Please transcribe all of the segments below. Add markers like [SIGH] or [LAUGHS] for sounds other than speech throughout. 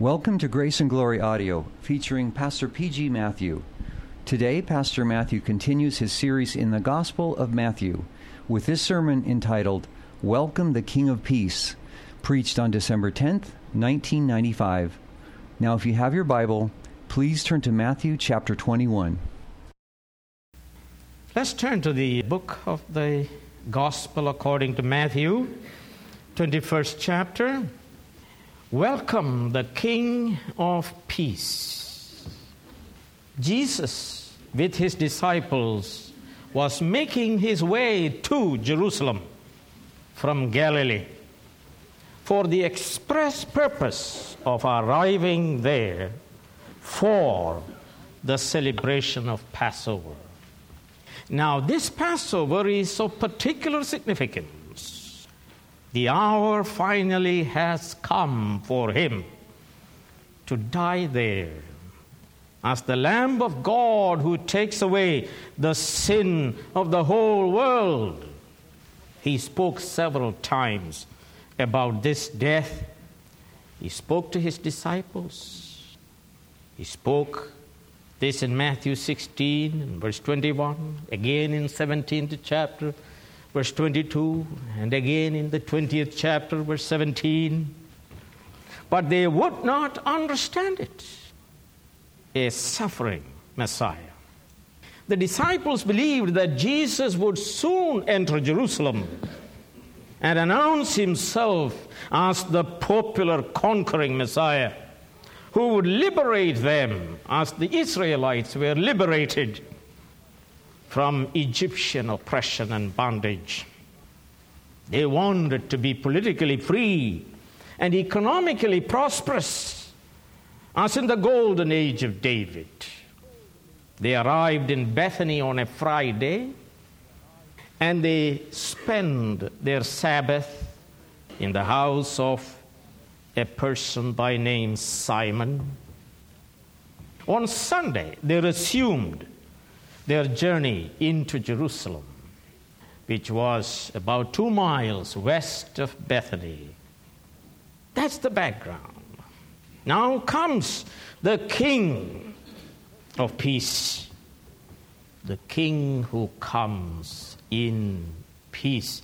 Welcome to Grace and Glory Audio, featuring Pastor P.G. Matthew. Today, Pastor Matthew continues his series in the Gospel of Matthew with this sermon entitled Welcome the King of Peace, preached on December 10th, 1995. Now, if you have your Bible, please turn to Matthew chapter 21. Let's turn to the book of the Gospel according to Matthew, 21st chapter. Welcome the King of Peace. Jesus, with his disciples, was making his way to Jerusalem from Galilee for the express purpose of arriving there for the celebration of Passover. Now, this Passover is of particular significance the hour finally has come for him to die there as the Lamb of God who takes away the sin of the whole world. He spoke several times about this death. He spoke to his disciples. He spoke this in Matthew 16, verse 21, again in 17th chapter, verse 22, and again in the 20th chapter, verse 17. But they would not understand it. A suffering Messiah. The disciples believed that Jesus would soon enter Jerusalem and announce himself as the popular conquering Messiah who would liberate them as the Israelites were liberated from Egyptian oppression and bondage. They wanted to be politically free and economically prosperous, as in the golden age of David. They arrived in Bethany on a Friday and they spend their Sabbath in the house of a person by name Simon. On Sunday, they resumed their journey into Jerusalem, which was about two miles west of Bethany. That's the background. Now comes the King of Peace, the King who comes in peace.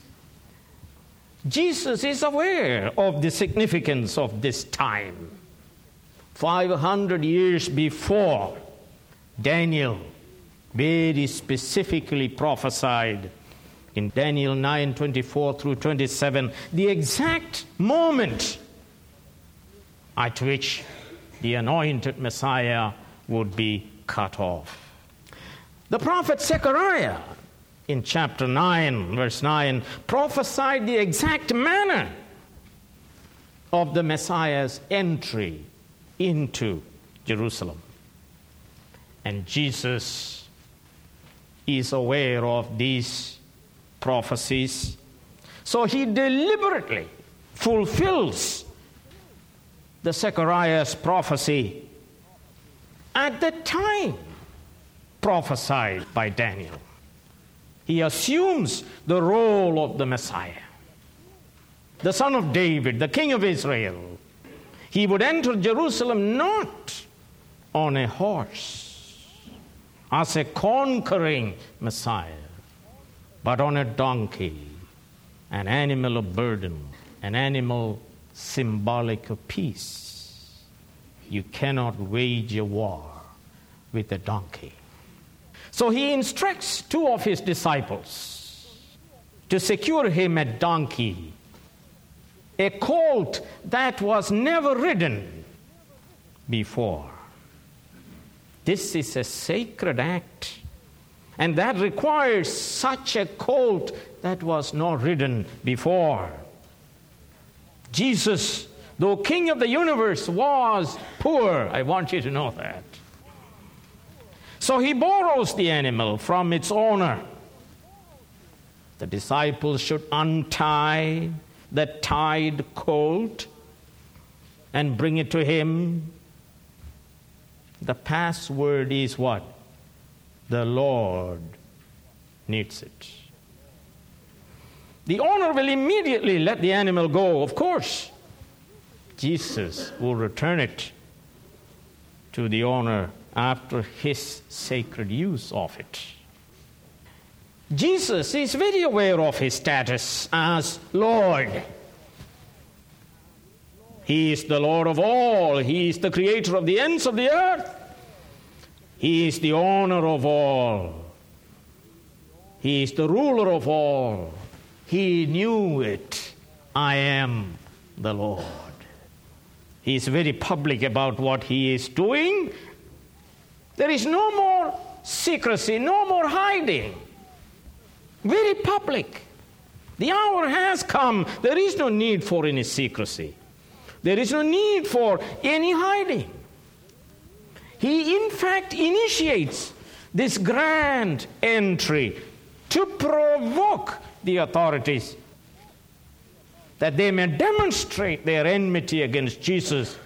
Jesus is aware of the significance of this time. 500 years before, Daniel very specifically prophesied in Daniel 9 24 through 27 the exact moment at which the anointed Messiah would be cut off. The prophet Zechariah in chapter 9, verse 9, prophesied the exact manner of the Messiah's entry into Jerusalem. And Jesus is aware of these prophecies. So he deliberately fulfills the Zechariah's prophecy at the time prophesied by Daniel. He assumes the role of the Messiah, the son of David, the king of Israel. He would enter Jerusalem not on a horse as a conquering Messiah, but on a donkey, an animal of burden, an animal symbolic of peace. You cannot wage a war with a donkey. So he instructs two of his disciples to secure him a donkey, a colt that was never ridden before. This is a sacred act. And that requires such a colt that was not ridden before. Jesus, though King of the universe, was poor. I want you to know that. So he borrows the animal from its owner. The disciples should untie the tied colt and bring it to him the password is what? The Lord needs it. The owner will immediately let the animal go, of course. Jesus will return it to the owner after his sacred use of it. Jesus is very aware of his status as Lord. He is the Lord of all, He is the creator of the ends of the earth, He is the owner of all, He is the ruler of all. He knew it. I am the Lord. He is very public about what he is doing. There is no more secrecy, no more hiding. Very public. The hour has come. There is no need for any secrecy. There is no need for any hiding. He, in fact, initiates this grand entry to provoke the authorities that they may demonstrate their enmity against Jesus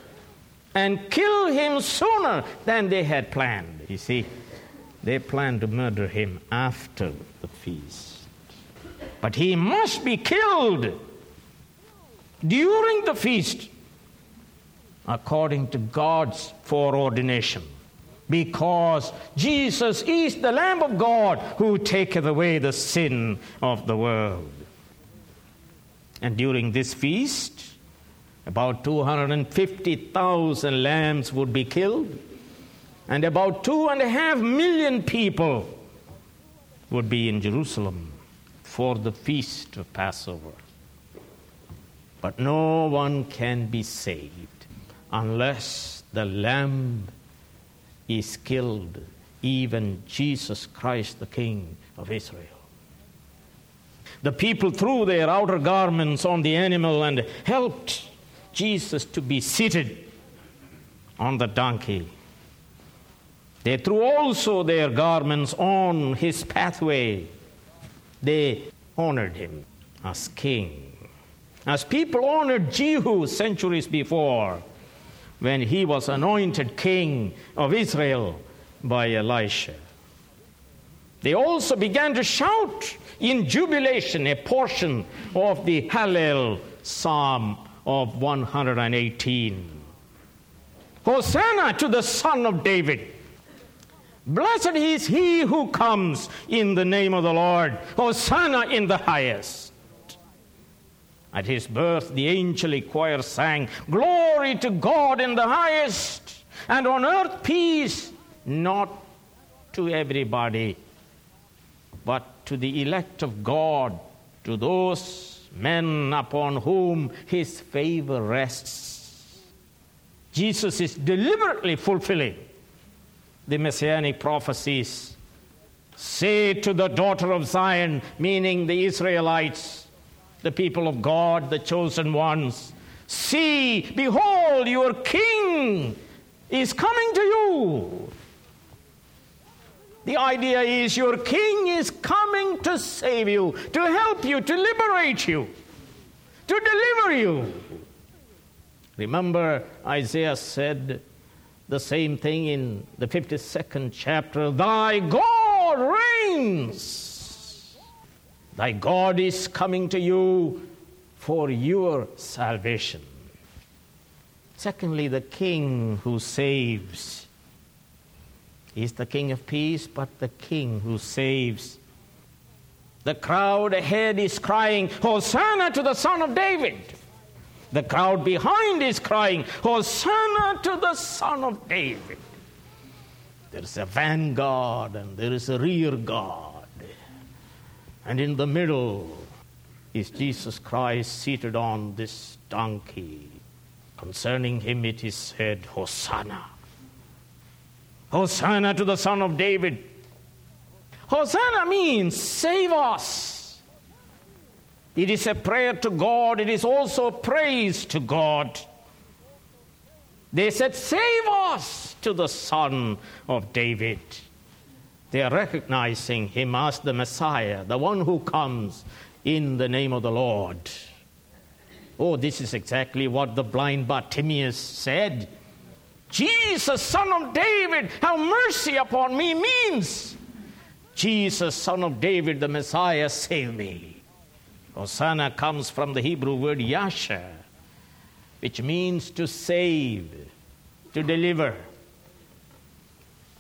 and kill him sooner than they had planned. You see, they planned to murder him after the feast. But he must be killed during the feast according to God's foreordination. Because Jesus is the Lamb of God who taketh away the sin of the world. And during this feast, about 250,000 lambs would be killed, and about two and a half million people would be in Jerusalem for the feast of Passover. But no one can be saved unless the Lamb is killed, even Jesus Christ, the King of Israel. The people threw their outer garments on the animal and helped Jesus to be seated on the donkey. They threw also their garments on his pathway. They honored him as king. As people honored Jehu centuries before, when he was anointed king of Israel by Elisha. They also began to shout in jubilation a portion of the Hallel Psalm of 118. Hosanna to the Son of David. Blessed is he who comes in the name of the Lord. Hosanna in the highest. At his birth, the angelic choir sang, Glory to God in the highest, and on earth peace, not to everybody, but to the elect of God, to those men upon whom his favor rests. Jesus is deliberately fulfilling the messianic prophecies. Say to the daughter of Zion, meaning the Israelites, the people of God, the chosen ones. See, behold, your king is coming to you. The idea is your king is coming to save you, to help you, to liberate you, to deliver you. Remember, Isaiah said the same thing in the 52nd chapter Thy God reigns. Thy God is coming to you for your salvation. Secondly, the King who saves. is the King of peace, but the King who saves. The crowd ahead is crying, Hosanna to the Son of David. The crowd behind is crying, Hosanna to the Son of David. There's a vanguard and there is a rear guard. And in the middle is Jesus Christ seated on this donkey. Concerning him it is said, Hosanna. Hosanna to the Son of David. Hosanna means save us. It is a prayer to God, it is also praise to God. They said, Save us to the Son of David. They are recognizing him as the Messiah, the one who comes in the name of the Lord. Oh, this is exactly what the blind Bartimaeus said. Jesus, son of David, have mercy upon me means Jesus, son of David, the Messiah, save me. Hosanna comes from the Hebrew word yasha, which means to save, to deliver.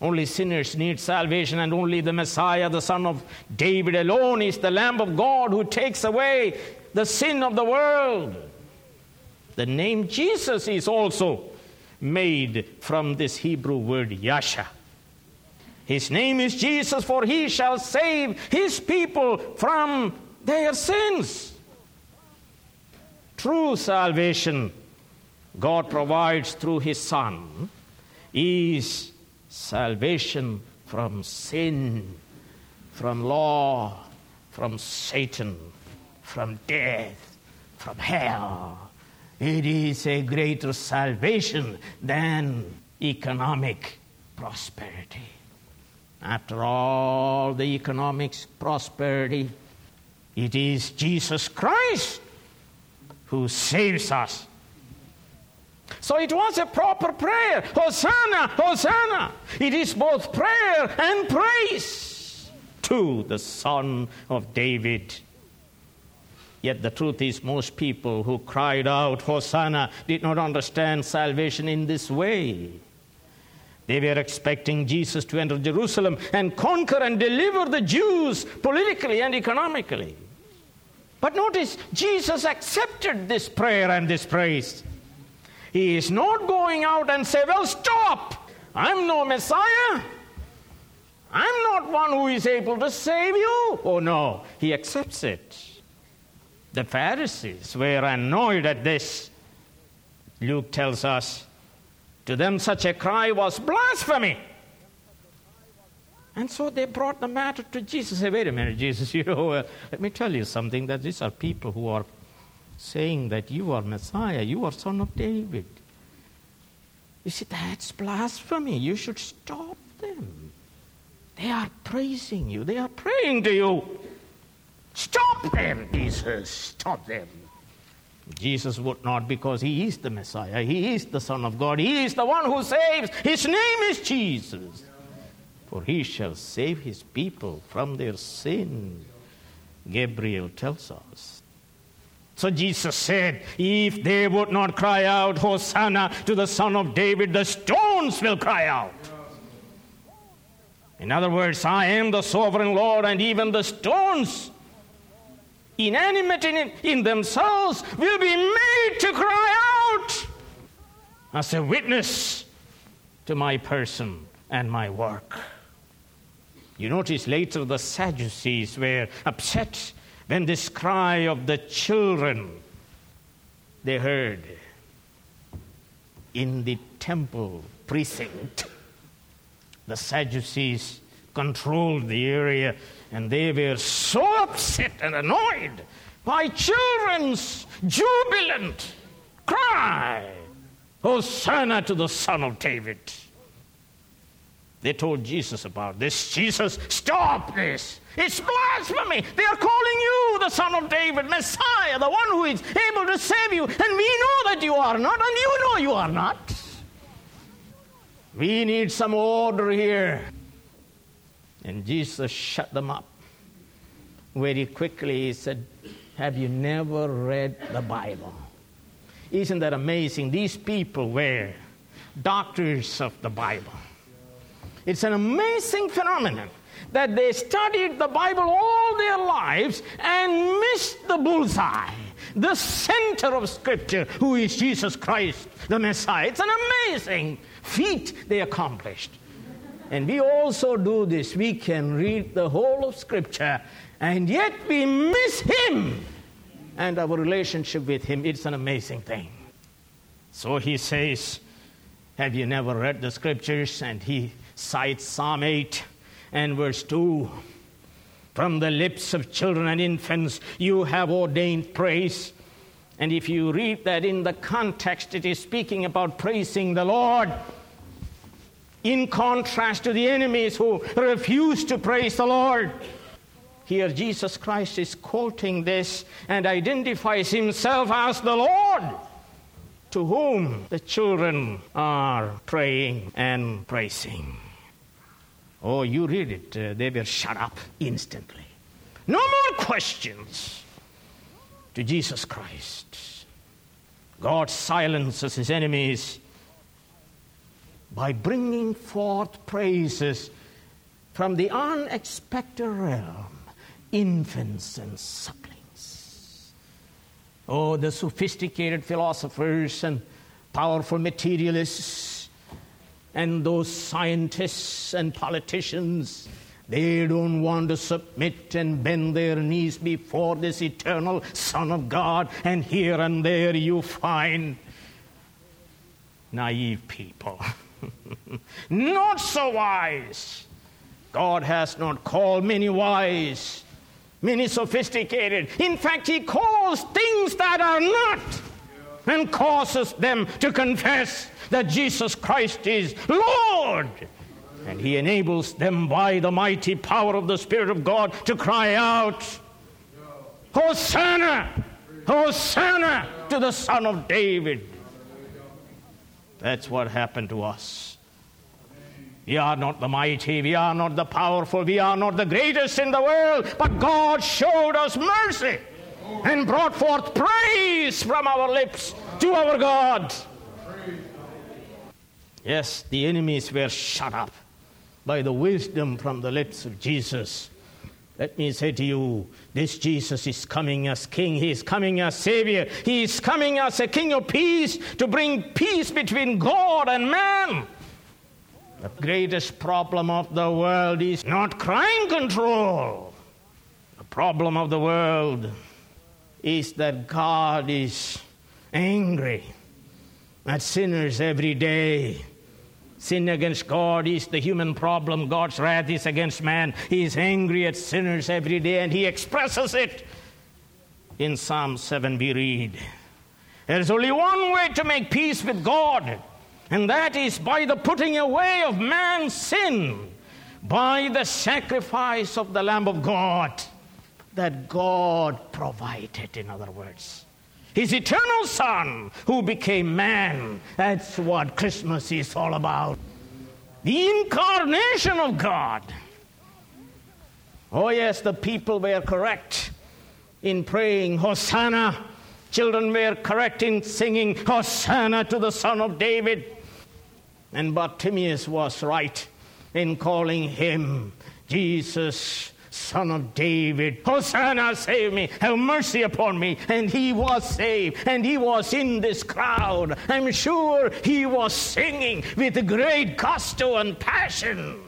Only sinners need salvation, and only the Messiah, the Son of David alone, is the Lamb of God who takes away the sin of the world. The name Jesus is also made from this Hebrew word Yasha. His name is Jesus, for he shall save his people from their sins. True salvation God provides through his Son is salvation from sin, from law, from Satan, from death, from hell. It is a greater salvation than economic prosperity. After all the economic prosperity, it is Jesus Christ who saves us. So it was a proper prayer. Hosanna, Hosanna. It is both prayer and praise to the Son of David. Yet the truth is, most people who cried out, Hosanna, did not understand salvation in this way. They were expecting Jesus to enter Jerusalem and conquer and deliver the Jews politically and economically. But notice, Jesus accepted this prayer and this praise. He is not going out and say, Well, stop! I'm no Messiah. I'm not one who is able to save you. Oh, no. He accepts it. The Pharisees were annoyed at this. Luke tells us to them, such a cry was blasphemy. And so they brought the matter to Jesus. Say, wait a minute, Jesus, [LAUGHS] you know, uh, let me tell you something that these are people who are saying that you are Messiah, you are son of David. You see, that's blasphemy. You should stop them. They are praising you, they are praying to you. Stop them, Jesus, stop them. Jesus would not because he is the Messiah. He is the Son of God. He is the one who saves. His name is Jesus. For he shall save his people from their sin. Gabriel tells us. So Jesus said, If they would not cry out, Hosanna to the Son of David, the stones will cry out. In other words, I am the sovereign Lord, and even the stones inanimate in, in themselves, will be made to cry out as a witness to my person and my work. You notice later the Sadducees were upset when this cry of the children they heard in the temple precinct. The Sadducees controlled the area and they were so upset and annoyed by children's jubilant cry, Hosanna to the Son of David. They told Jesus about this. Jesus, stop this. It's blasphemy. They are calling you the Son of David, Messiah, the one who is able to save you. And we know that you are not, and you know you are not. We need some order here. And Jesus shut them up. Very quickly, he said, Have you never read the Bible? Isn't that amazing? These people were doctors of the Bible. It's an amazing phenomenon that they studied the Bible all their lives and missed the bullseye, the center of Scripture, who is Jesus Christ, the Messiah. It's an amazing feat they accomplished. And we also do this. We can read the whole of Scripture, and yet we miss Him and our relationship with Him. It's an amazing thing. So he says, Have you never read the Scriptures? And he cites Psalm 8 and verse 2. From the lips of children and infants, you have ordained praise. And if you read that in the context, it is speaking about praising the Lord in contrast to the enemies who refuse to praise the Lord. Here, Jesus Christ is quoting this and identifies himself as the Lord to whom the children are praying and praising. Oh, you read it, uh, they were shut up instantly. No more questions to Jesus Christ. God silences his enemies by bringing forth praises from the unexpected realm infants and sucklings. Oh, the sophisticated philosophers and powerful materialists and those scientists and politicians. They don't want to submit and bend their knees before this eternal Son of God, and here and there you find naive people. [LAUGHS] not so wise. God has not called many wise, many sophisticated. In fact, He calls things that are not and causes them to confess that Jesus Christ is Lord. And He enables them by the mighty power of the Spirit of God to cry out, Hosanna! Hosanna to the Son of David. That's what happened to us. We are not the mighty, we are not the powerful, we are not the greatest in the world, but God showed us mercy and brought forth praise from our lips to our God. Yes, the enemies were shut up by the wisdom from the lips of Jesus. Let me say to you, this Jesus is coming as King. He is coming as Savior. He is coming as a King of peace to bring peace between God and man. The greatest problem of the world is not crime control. The problem of the world is that God is angry at sinners every day. Sin against God is the human problem. God's wrath is against man. He is angry at sinners every day, and He expresses it. In Psalm 7, we read, There is only one way to make peace with God, and that is by the putting away of man's sin, by the sacrifice of the Lamb of God that God provided, in other words. His eternal Son who became man. That's what Christmas is all about. The incarnation of God. Oh, yes, the people were correct in praying, Hosanna. Children were correct in singing, Hosanna to the Son of David. And Bartimaeus was right in calling him Jesus Son of David. Hosanna, save me. Have mercy upon me. And he was saved. And he was in this crowd. I'm sure he was singing with great gusto and passion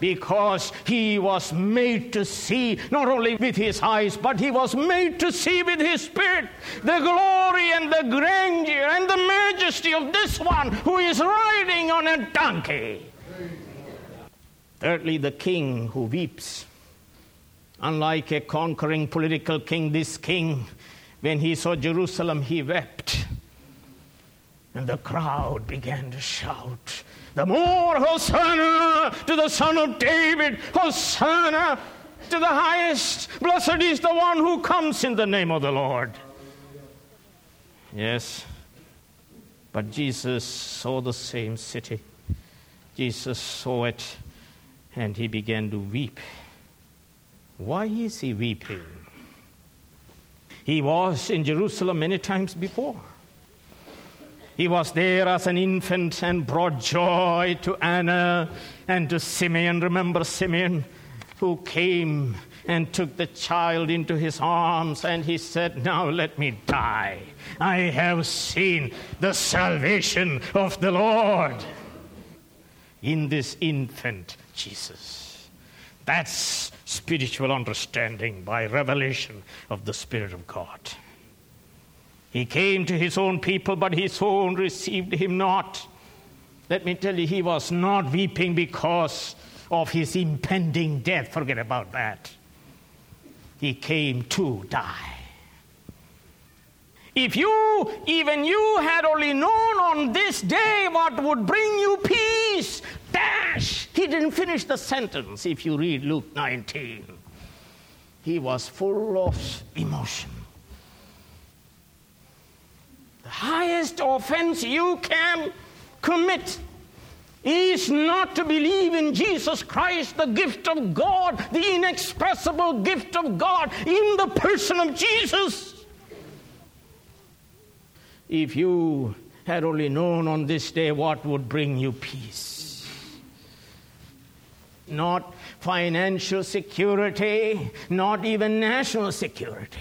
because he was made to see not only with his eyes, but he was made to see with his spirit the glory and the grandeur and the majesty of this one who is riding on a donkey. Thirdly, the king who weeps. Unlike a conquering political king, this king, when he saw Jerusalem, he wept. And the crowd began to shout, The more Hosanna to the Son of David, Hosanna to the highest. Blessed is the one who comes in the name of the Lord. Yes, but Jesus saw the same city. Jesus saw it and he began to weep. Why is he weeping? He was in Jerusalem many times before. He was there as an infant and brought joy to Anna and to Simeon. Remember Simeon, who came and took the child into his arms, and he said, Now let me die. I have seen the salvation of the Lord in this infant Jesus. That's spiritual understanding by revelation of the Spirit of God. He came to his own people, but his own received him not. Let me tell you, he was not weeping because of his impending death. Forget about that. He came to die. If you, even you, had only known on this day what would bring you peace, dash! He didn't finish the sentence if you read Luke 19. He was full of emotion. The highest offense you can commit is not to believe in Jesus Christ, the gift of God, the inexpressible gift of God in the person of Jesus. if you had only known on this day what would bring you peace. Not financial security, not even national security.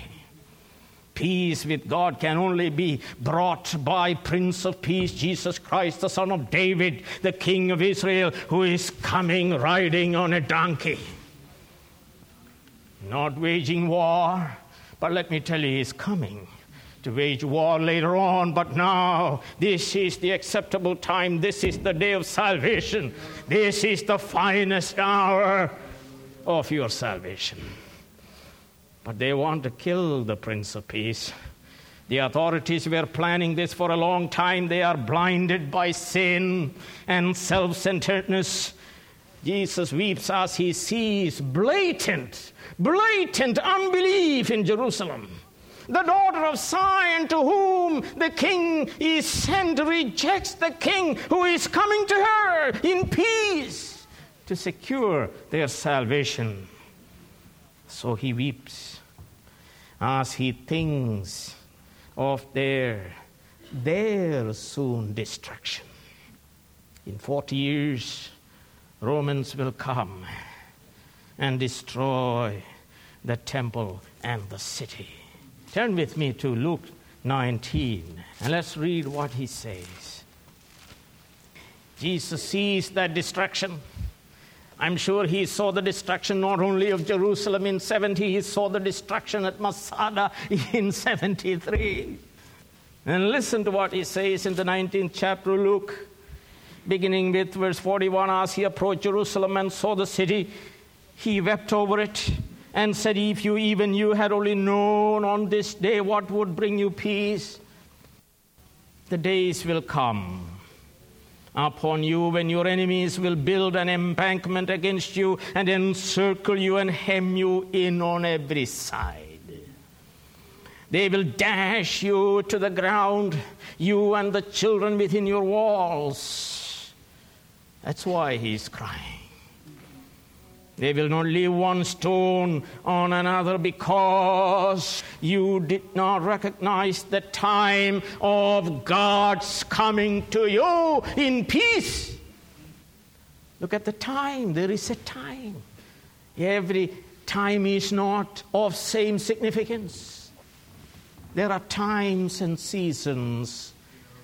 Peace with God can only be brought by Prince of Peace, Jesus Christ, the Son of David, the King of Israel, who is coming riding on a donkey. Not waging war, but let me tell you, he's coming to wage war later on, but now this is the acceptable time. This is the day of salvation. This is the finest hour of your salvation. But they want to kill the Prince of Peace. The authorities were planning this for a long time. They are blinded by sin and self centeredness. Jesus weeps as he sees blatant, blatant unbelief in Jerusalem. The daughter of Zion, to whom the king is sent, rejects the king who is coming to her in peace to secure their salvation. So he weeps as he thinks of their, their soon destruction. In 40 years, Romans will come and destroy the temple and the city. Turn with me to Luke 19 and let's read what he says. Jesus sees that destruction. I'm sure he saw the destruction not only of Jerusalem in 70, he saw the destruction at Masada in 73. And listen to what he says in the 19th chapter of Luke, beginning with verse 41. As he approached Jerusalem and saw the city, he wept over it and said, If you, even you, had only known on this day what would bring you peace, the days will come upon you when your enemies will build an embankment against you and encircle you and hem you in on every side. They will dash you to the ground, you and the children within your walls. That's why he's crying. They will not leave one stone on another because you did not recognize the time of God's coming to you in peace. Look at the time. There is a time. Every time is not of same significance. There are times and seasons.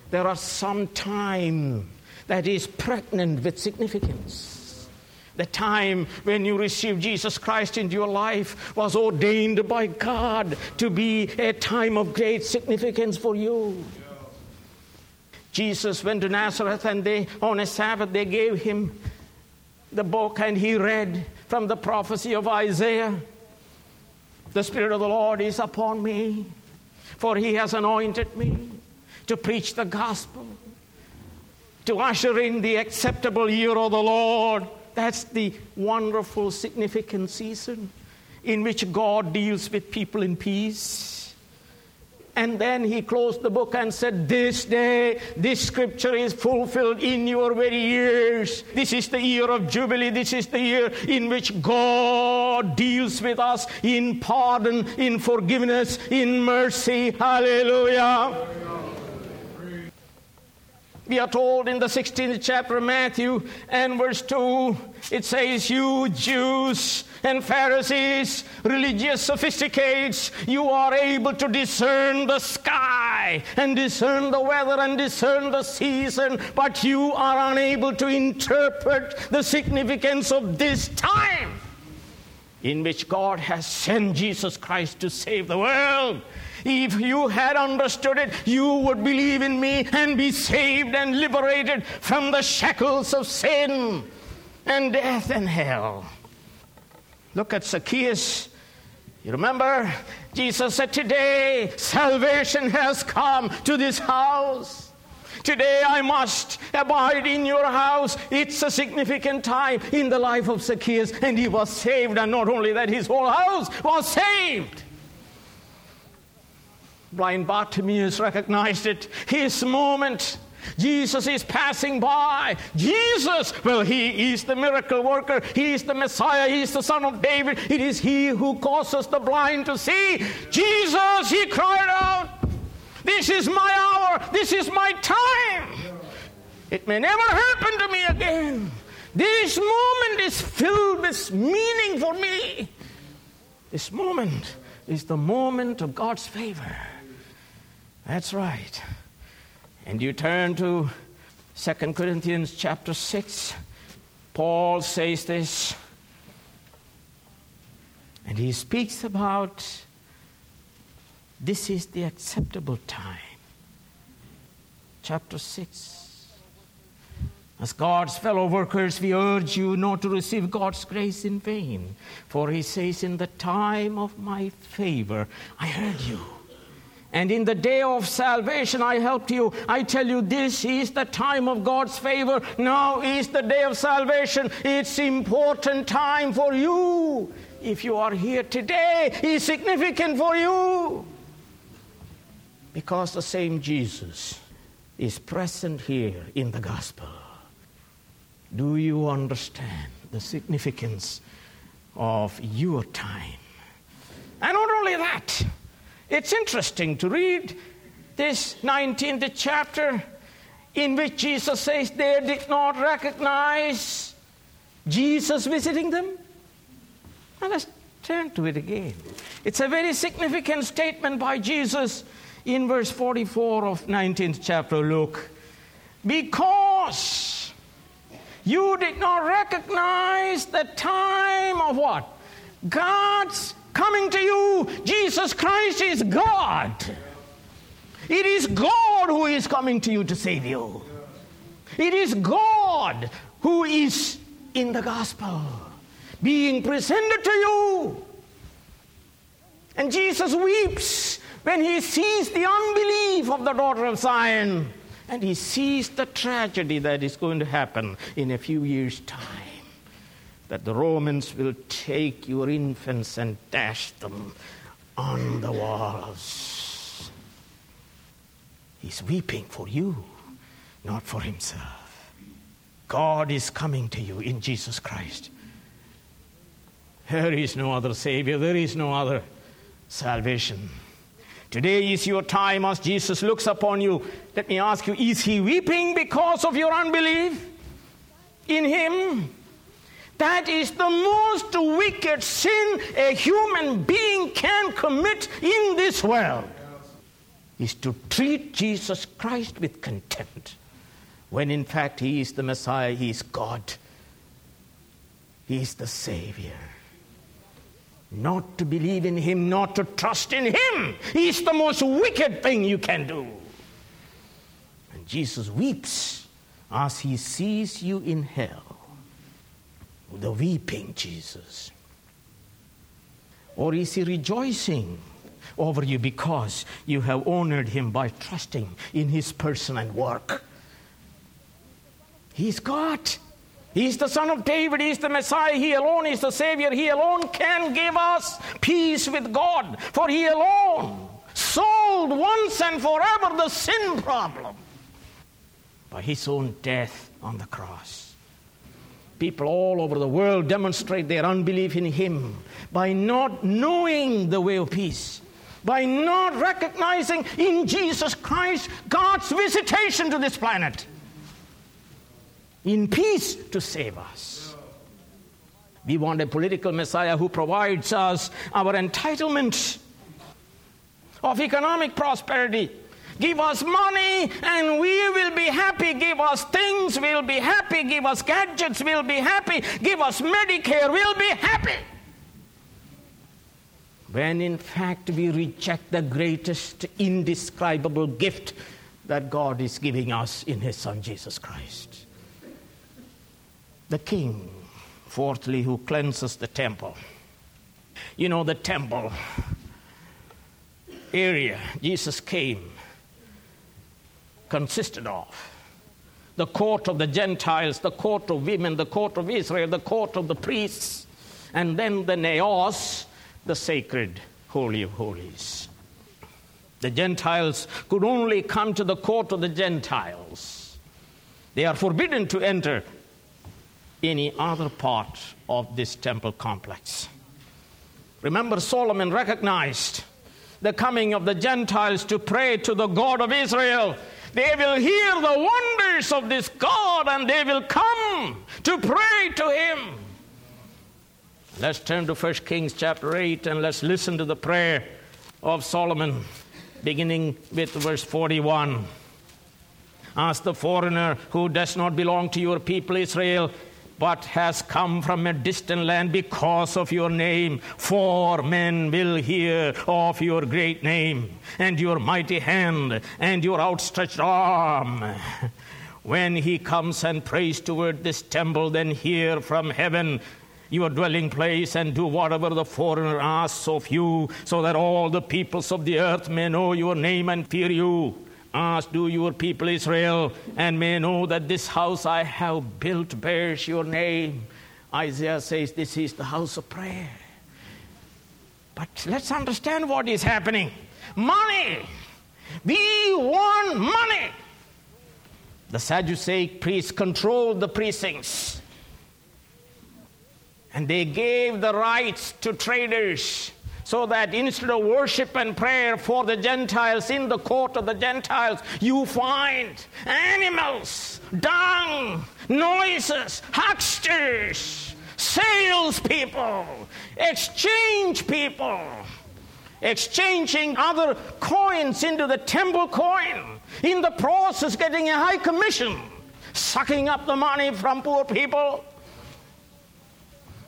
There are some time that is pregnant with significance. The time when you received Jesus Christ into your life was ordained by God to be a time of great significance for you. Jesus went to Nazareth and they, on a Sabbath, they gave him the book and he read from the prophecy of Isaiah. The Spirit of the Lord is upon me, for he has anointed me to preach the gospel, to usher in the acceptable year of the Lord. That's the wonderful, significant season in which God deals with people in peace. And then he closed the book and said, This day, this scripture is fulfilled in your very ears. This is the year of Jubilee. This is the year in which God deals with us in pardon, in forgiveness, in mercy. Hallelujah. We are told in the 16th chapter of Matthew and verse 2, it says, You Jews and Pharisees, religious sophisticates, you are able to discern the sky and discern the weather and discern the season, but you are unable to interpret the significance of this time in which God has sent Jesus Christ to save the world. If you had understood it, you would believe in me and be saved and liberated from the shackles of sin and death and hell. Look at Zacchaeus. You remember? Jesus said, Today salvation has come to this house. Today I must abide in your house. It's a significant time in the life of Zacchaeus, and he was saved. And not only that, his whole house was saved. Blind Bartimaeus recognized it. His moment. Jesus is passing by. Jesus, well, he is the miracle worker. He is the Messiah. He is the Son of David. It is He who causes the blind to see. Jesus, he cried out. This is my hour. This is my time. It may never happen to me again. This moment is filled with meaning for me. This moment is the moment of God's favor. That's right. And you turn to 2 Corinthians chapter 6. Paul says this. And he speaks about this is the acceptable time. Chapter 6. As God's fellow workers, we urge you not to receive God's grace in vain. For he says, In the time of my favor, I heard you. And in the day of salvation, I helped you. I tell you, this is the time of God's favor. Now is the day of salvation. It's important time for you. If you are here today, it's significant for you. Because the same Jesus is present here in the gospel. Do you understand the significance of your time? And not only that, it's interesting to read this 19th chapter in which Jesus says they did not recognize Jesus visiting them. Let's turn to it again. It's a very significant statement by Jesus in verse 44 of 19th chapter Luke. Because you did not recognize the time of what? God's coming to you. Jesus Christ is God. It is God who is coming to you to save you. It is God who is in the gospel being presented to you. And Jesus weeps when he sees the unbelief of the daughter of Zion and he sees the tragedy that is going to happen in a few years' time. That the Romans will take your infants and dash them on the walls. He's weeping for you, not for himself. God is coming to you in Jesus Christ. There is no other Savior, there is no other salvation. Today is your time as Jesus looks upon you. Let me ask you is he weeping because of your unbelief in him? That is the most wicked sin a human being can commit in this world. Is to treat Jesus Christ with contempt when in fact he is the Messiah, he is God, he is the Savior not to believe in him, not to trust in him, is the most wicked thing you can do. And Jesus weeps as he sees you in hell. The weeping Jesus. Or is he rejoicing over you because you have honored him by trusting in his person and work? He's God. He's the Son of David. He's the Messiah. He alone is the Savior. He alone can give us peace with God. For He alone solved once and forever the sin problem by His own death on the cross. People all over the world demonstrate their unbelief in Him by not knowing the way of peace by not recognizing in Jesus Christ God's visitation to this planet in peace to save us. We want a political Messiah who provides us our entitlement of economic prosperity. Give us money and we will be happy. Give us things, we'll be happy. Give us gadgets, we'll be happy. Give us Medicare, we'll be happy. When in fact we reject the greatest indescribable gift that God is giving us in His Son Jesus Christ the king, fourthly, who cleanses the temple. You know, the temple area Jesus came consisted of the court of the Gentiles, the court of women, the court of Israel, the court of the priests, and then the naos, the sacred holy of holies. The Gentiles could only come to the court of the Gentiles. They are forbidden to enter any other part of this temple complex. Remember, Solomon recognized the coming of the Gentiles to pray to the God of Israel. They will hear the wonders of this God and they will come to pray to Him. Let's turn to 1 Kings chapter 8 and let's listen to the prayer of Solomon, beginning with verse 41. Ask the foreigner who does not belong to your people Israel, but has come from a distant land because of your name. For men will hear of your great name, and your mighty hand, and your outstretched arm. When he comes and prays toward this temple, then hear from heaven your dwelling place and do whatever the foreigner asks of you, so that all the peoples of the earth may know your name and fear you. Ask, do your people Israel, and may know that this house I have built bears your name. Isaiah says this is the house of prayer. But let's understand what is happening. Money. We want money. The Sadduceic priests controlled the precincts. And they gave the rights to traders so that instead of worship and prayer for the Gentiles in the court of the Gentiles, you find animals, dung, noises, hucksters, salespeople, exchange people, exchanging other coins into the temple coin, in the process, getting a high commission, sucking up the money from poor people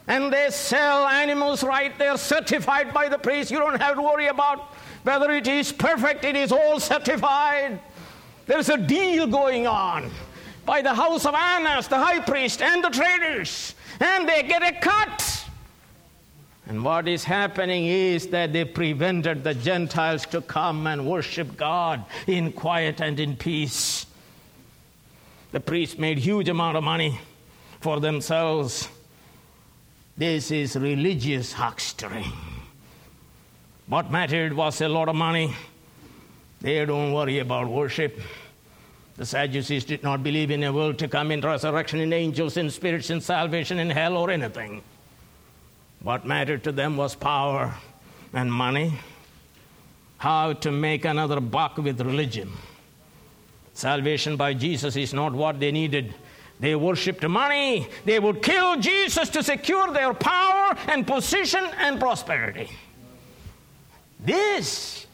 and they sell animals right there, certified by the priest. You don't have to worry about whether it is perfect, it is all certified. There's a deal going on by the house of Annas, the high priest, and the traders, and they get a cut. And what is happening is that they prevented the Gentiles to come and worship God in quiet and in peace. The priests made huge amount of money for themselves this is religious huckstering. What mattered was a lot of money. They don't worry about worship. The Sadducees did not believe in a world to come in resurrection, in angels, in spirits, in salvation, in hell, or anything. What mattered to them was power and money, how to make another buck with religion. Salvation by Jesus is not what they needed. They worshiped money. They would kill Jesus to secure their power and position and prosperity. This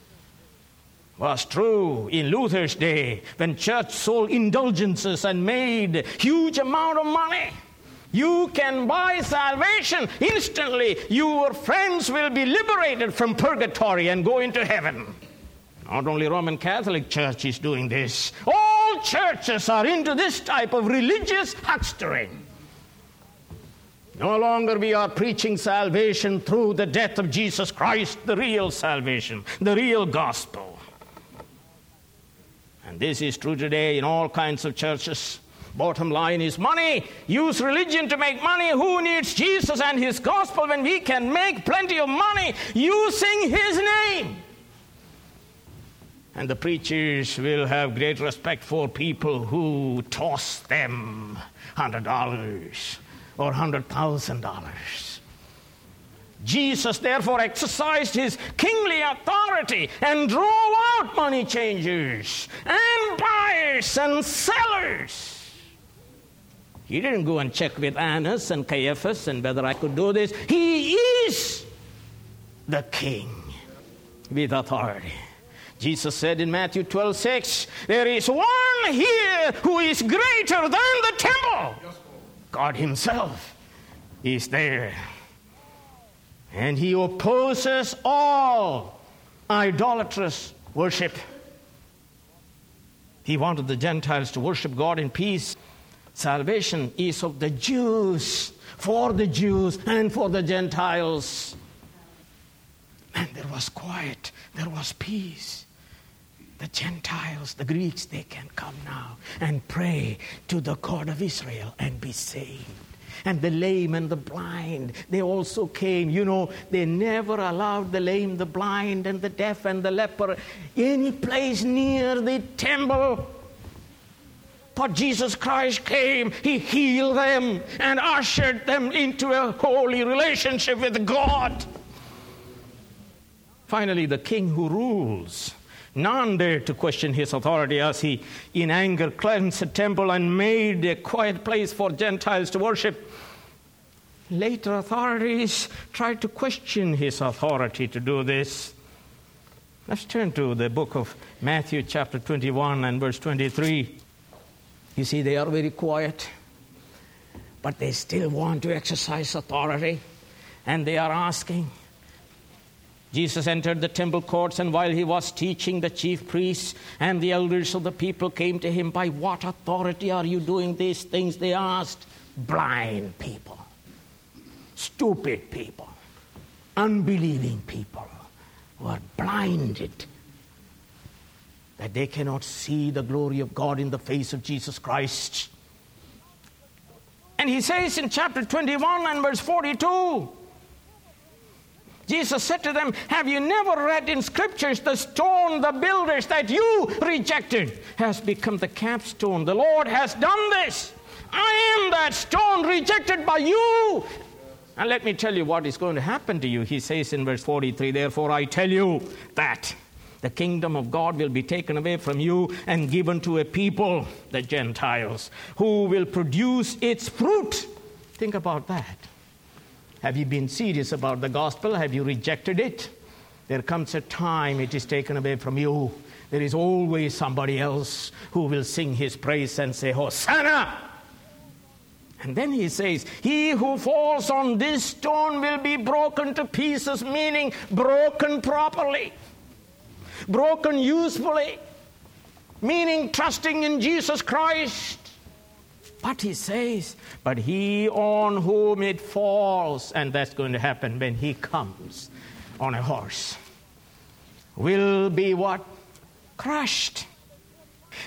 was true in Luther's day when church sold indulgences and made huge amount of money. You can buy salvation instantly. Your friends will be liberated from purgatory and go into heaven. Not only Roman Catholic Church is doing this. All churches are into this type of religious huckstering. No longer we are preaching salvation through the death of Jesus Christ, the real salvation, the real gospel. And this is true today in all kinds of churches. Bottom line is money. Use religion to make money. Who needs Jesus and his gospel when we can make plenty of money using his name? And the preachers will have great respect for people who toss them $100 or $100,000. Jesus therefore exercised his kingly authority and drove out money changers and buyers and sellers. He didn't go and check with Annas and Caiaphas and whether I could do this. He is the king with authority. Jesus said in Matthew 12 6, There is one here who is greater than the temple. God Himself is there. And He opposes all idolatrous worship. He wanted the Gentiles to worship God in peace. Salvation is of the Jews, for the Jews, and for the Gentiles. And there was quiet, there was peace the Gentiles, the Greeks, they can come now and pray to the God of Israel and be saved. And the lame and the blind, they also came. You know, they never allowed the lame, the blind, and the deaf and the leper any place near the temple. But Jesus Christ came, He healed them and ushered them into a holy relationship with God. Finally, the king who rules. None dared to question his authority as he, in anger, cleansed the temple and made a quiet place for Gentiles to worship. Later authorities tried to question his authority to do this. Let's turn to the book of Matthew, chapter 21, and verse 23. You see, they are very quiet, but they still want to exercise authority, and they are asking. Jesus entered the temple courts, and while he was teaching, the chief priests and the elders of the people came to him. By what authority are you doing these things? They asked. Blind people, stupid people, unbelieving people who are blinded that they cannot see the glory of God in the face of Jesus Christ. And he says in chapter 21 and verse 42 Jesus said to them, Have you never read in scriptures the stone the builders that you rejected has become the capstone? The Lord has done this. I am that stone rejected by you. And let me tell you what is going to happen to you. He says in verse 43 Therefore I tell you that the kingdom of God will be taken away from you and given to a people, the Gentiles, who will produce its fruit. Think about that. Have you been serious about the gospel? Have you rejected it? There comes a time it is taken away from you. There is always somebody else who will sing his praise and say, Hosanna! And then he says, He who falls on this stone will be broken to pieces, meaning broken properly broken usefully, meaning trusting in Jesus Christ. But he says, but he on whom it falls, and that's going to happen when he comes on a horse, will be what? Crushed.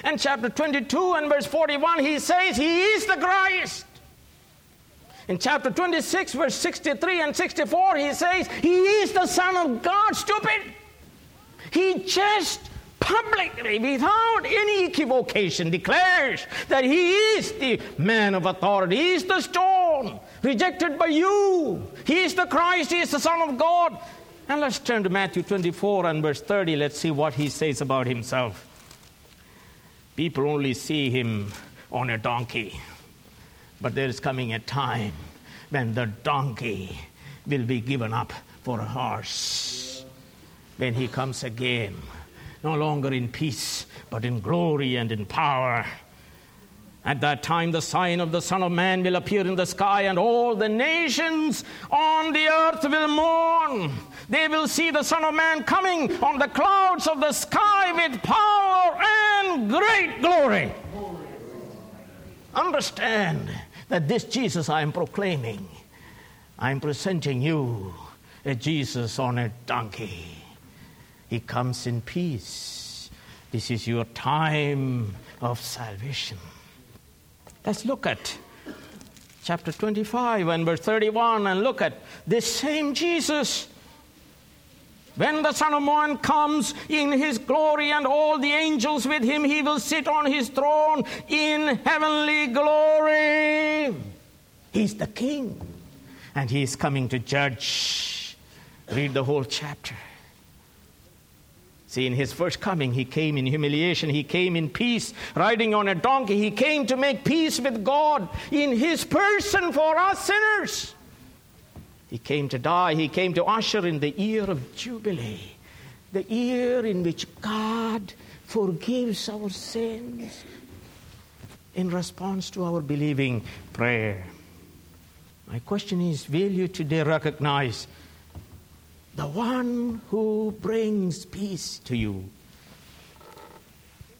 And chapter 22 and verse 41, he says, He is the Christ. In chapter 26, verse 63 and 64, he says, He is the Son of God, stupid. He just publicly, without any equivocation, declares that he is the man of authority. He is the stone rejected by you. He is the Christ. He is the Son of God. And let's turn to Matthew 24 and verse 30. Let's see what he says about himself. People only see him on a donkey, but there is coming a time when the donkey will be given up for a horse when he comes again, no longer in peace, but in glory and in power. At that time, the sign of the Son of Man will appear in the sky, and all the nations on the earth will mourn. They will see the Son of Man coming on the clouds of the sky with power and great glory. Understand that this Jesus I am proclaiming, I am presenting you a Jesus on a donkey. He comes in peace. This is your time of salvation. Let's look at chapter 25 and verse 31 and look at this same Jesus. When the Son of Man comes in his glory and all the angels with him, he will sit on his throne in heavenly glory. He's the king and he is coming to judge. Read the whole chapter. See, in his first coming, he came in humiliation, he came in peace, riding on a donkey. He came to make peace with God in his person for us sinners. He came to die, he came to usher in the year of Jubilee, the year in which God forgives our sins in response to our believing prayer. My question is will you today recognize? The one who brings peace to you.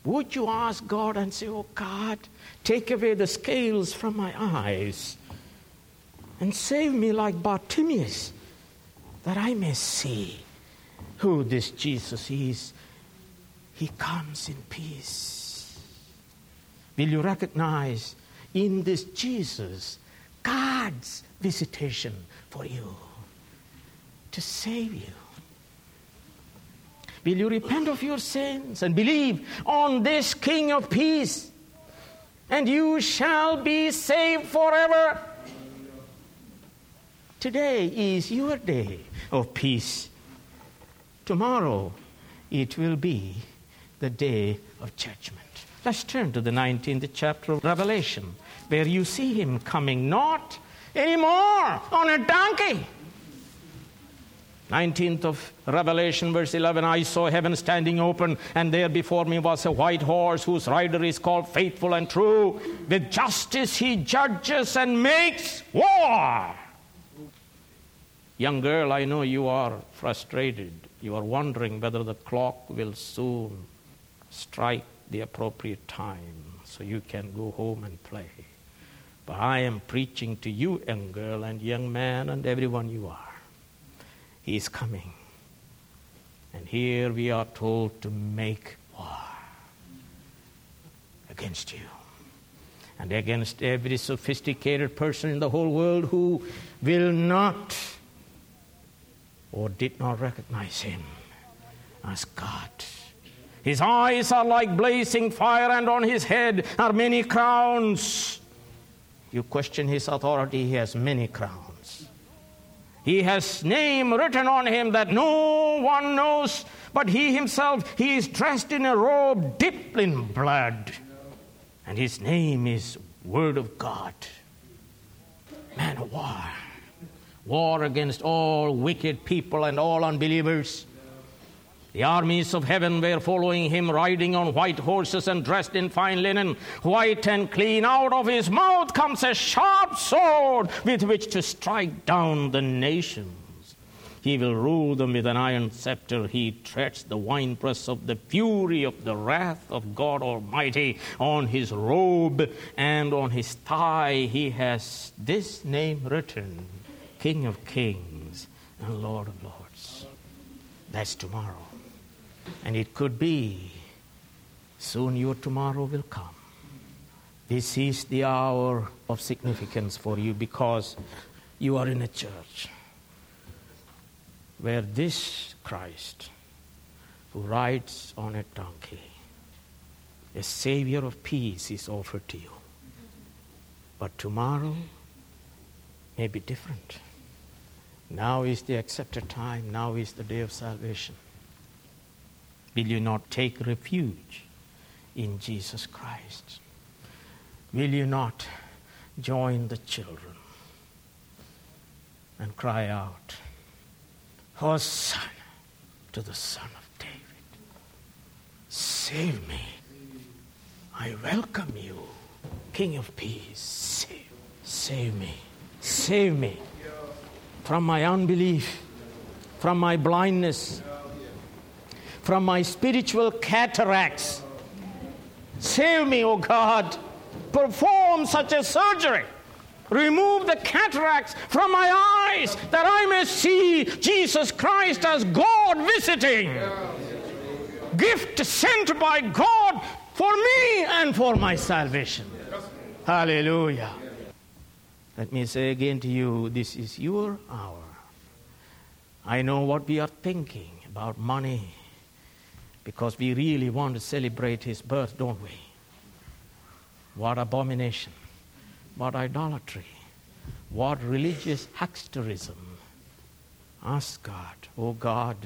Would you ask God and say, Oh God, take away the scales from my eyes and save me like Bartimaeus, that I may see who this Jesus is? He comes in peace. Will you recognize in this Jesus God's visitation for you? To save you. Will you repent of your sins and believe on this King of peace? And you shall be saved forever. Today is your day of peace. tomorrow it will be the day of judgment. Let's turn to the 19th chapter of Revelation, where you see him coming not anymore on a donkey. 19th of Revelation, verse 11 I saw heaven standing open, and there before me was a white horse whose rider is called Faithful and True. With justice he judges and makes war. Young girl, I know you are frustrated. You are wondering whether the clock will soon strike the appropriate time so you can go home and play. But I am preaching to you, young girl and young man, and everyone you are. He is coming. And here we are told to make war against you and against every sophisticated person in the whole world who will not or did not recognize him as God. His eyes are like blazing fire, and on his head are many crowns. You question his authority, he has many crowns. He has name written on him that no one knows but he himself. He is dressed in a robe dipped in blood, and his name is Word of God. Man of war. War against all wicked people and all unbelievers. The armies of heaven were following him, riding on white horses and dressed in fine linen, white and clean. Out of his mouth comes a sharp sword with which to strike down the nations. He will rule them with an iron scepter. He treads the winepress of the fury of the wrath of God Almighty. On his robe and on his thigh, he has this name written King of Kings and Lord of Lords. That's tomorrow. And it could be soon your tomorrow will come. This is the hour of significance for you because you are in a church where this Christ, who rides on a donkey, a savior of peace, is offered to you. But tomorrow may be different. Now is the accepted time, now is the day of salvation. Will you not take refuge in Jesus Christ? Will you not join the children and cry out, Hosanna to the Son of David? Save me. I welcome you, King of Peace. Save, save me. Save me from my unbelief, from my blindness from my spiritual cataracts. Save me, O God. Perform such a surgery. Remove the cataracts from my eyes that I may see Jesus Christ as God visiting. Gift sent by God for me and for my salvation. Hallelujah. Let me say again to you this is your hour. I know what we are thinking about money because we really want to celebrate his birth, don't we? What abomination, what idolatry, what religious hucksterism. Ask God, oh God,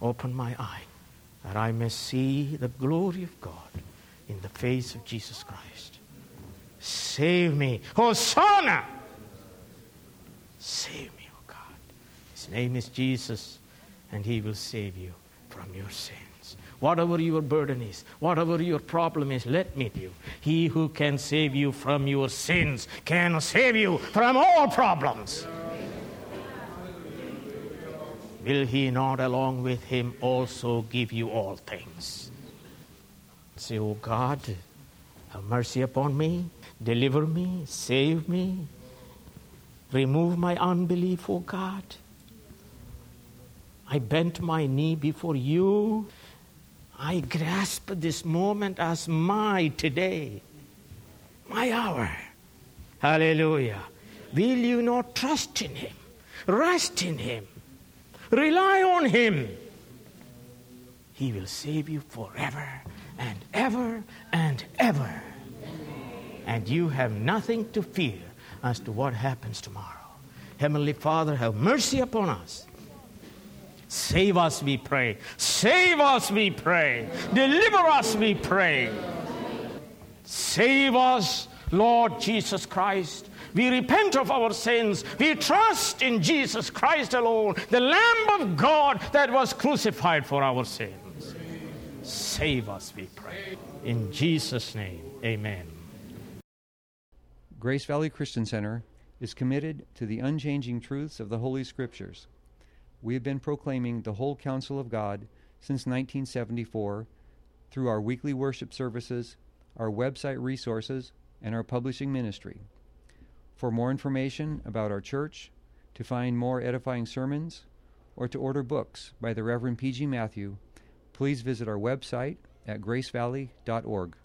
open my eye that I may see the glory of God in the face of Jesus Christ. Save me, Hosanna! Save me, oh God. His name is Jesus, and he will save you from your sin. Whatever your burden is, whatever your problem is, let me do. He who can save you from your sins can save you from all problems. Will he not, along with him, also give you all things? Say, Oh God, have mercy upon me, deliver me, save me, remove my unbelief, O oh God. I bent my knee before you I grasp this moment as my today, my hour. Hallelujah. Will you not trust in Him, rest in Him, rely on Him? He will save you forever and ever and ever. And you have nothing to fear as to what happens tomorrow. Heavenly Father, have mercy upon us. Save us, we pray. Save us, we pray. Deliver us, we pray. Save us, Lord Jesus Christ. We repent of our sins. We trust in Jesus Christ alone, the Lamb of God that was crucified for our sins. Save us, we pray. In Jesus' name, amen. Grace Valley Christian Center is committed to the unchanging truths of the Holy Scriptures. We have been proclaiming the whole counsel of God since 1974 through our weekly worship services, our website resources, and our publishing ministry. For more information about our church, to find more edifying sermons, or to order books by the Reverend P.G. Matthew, please visit our website at gracevalley.org.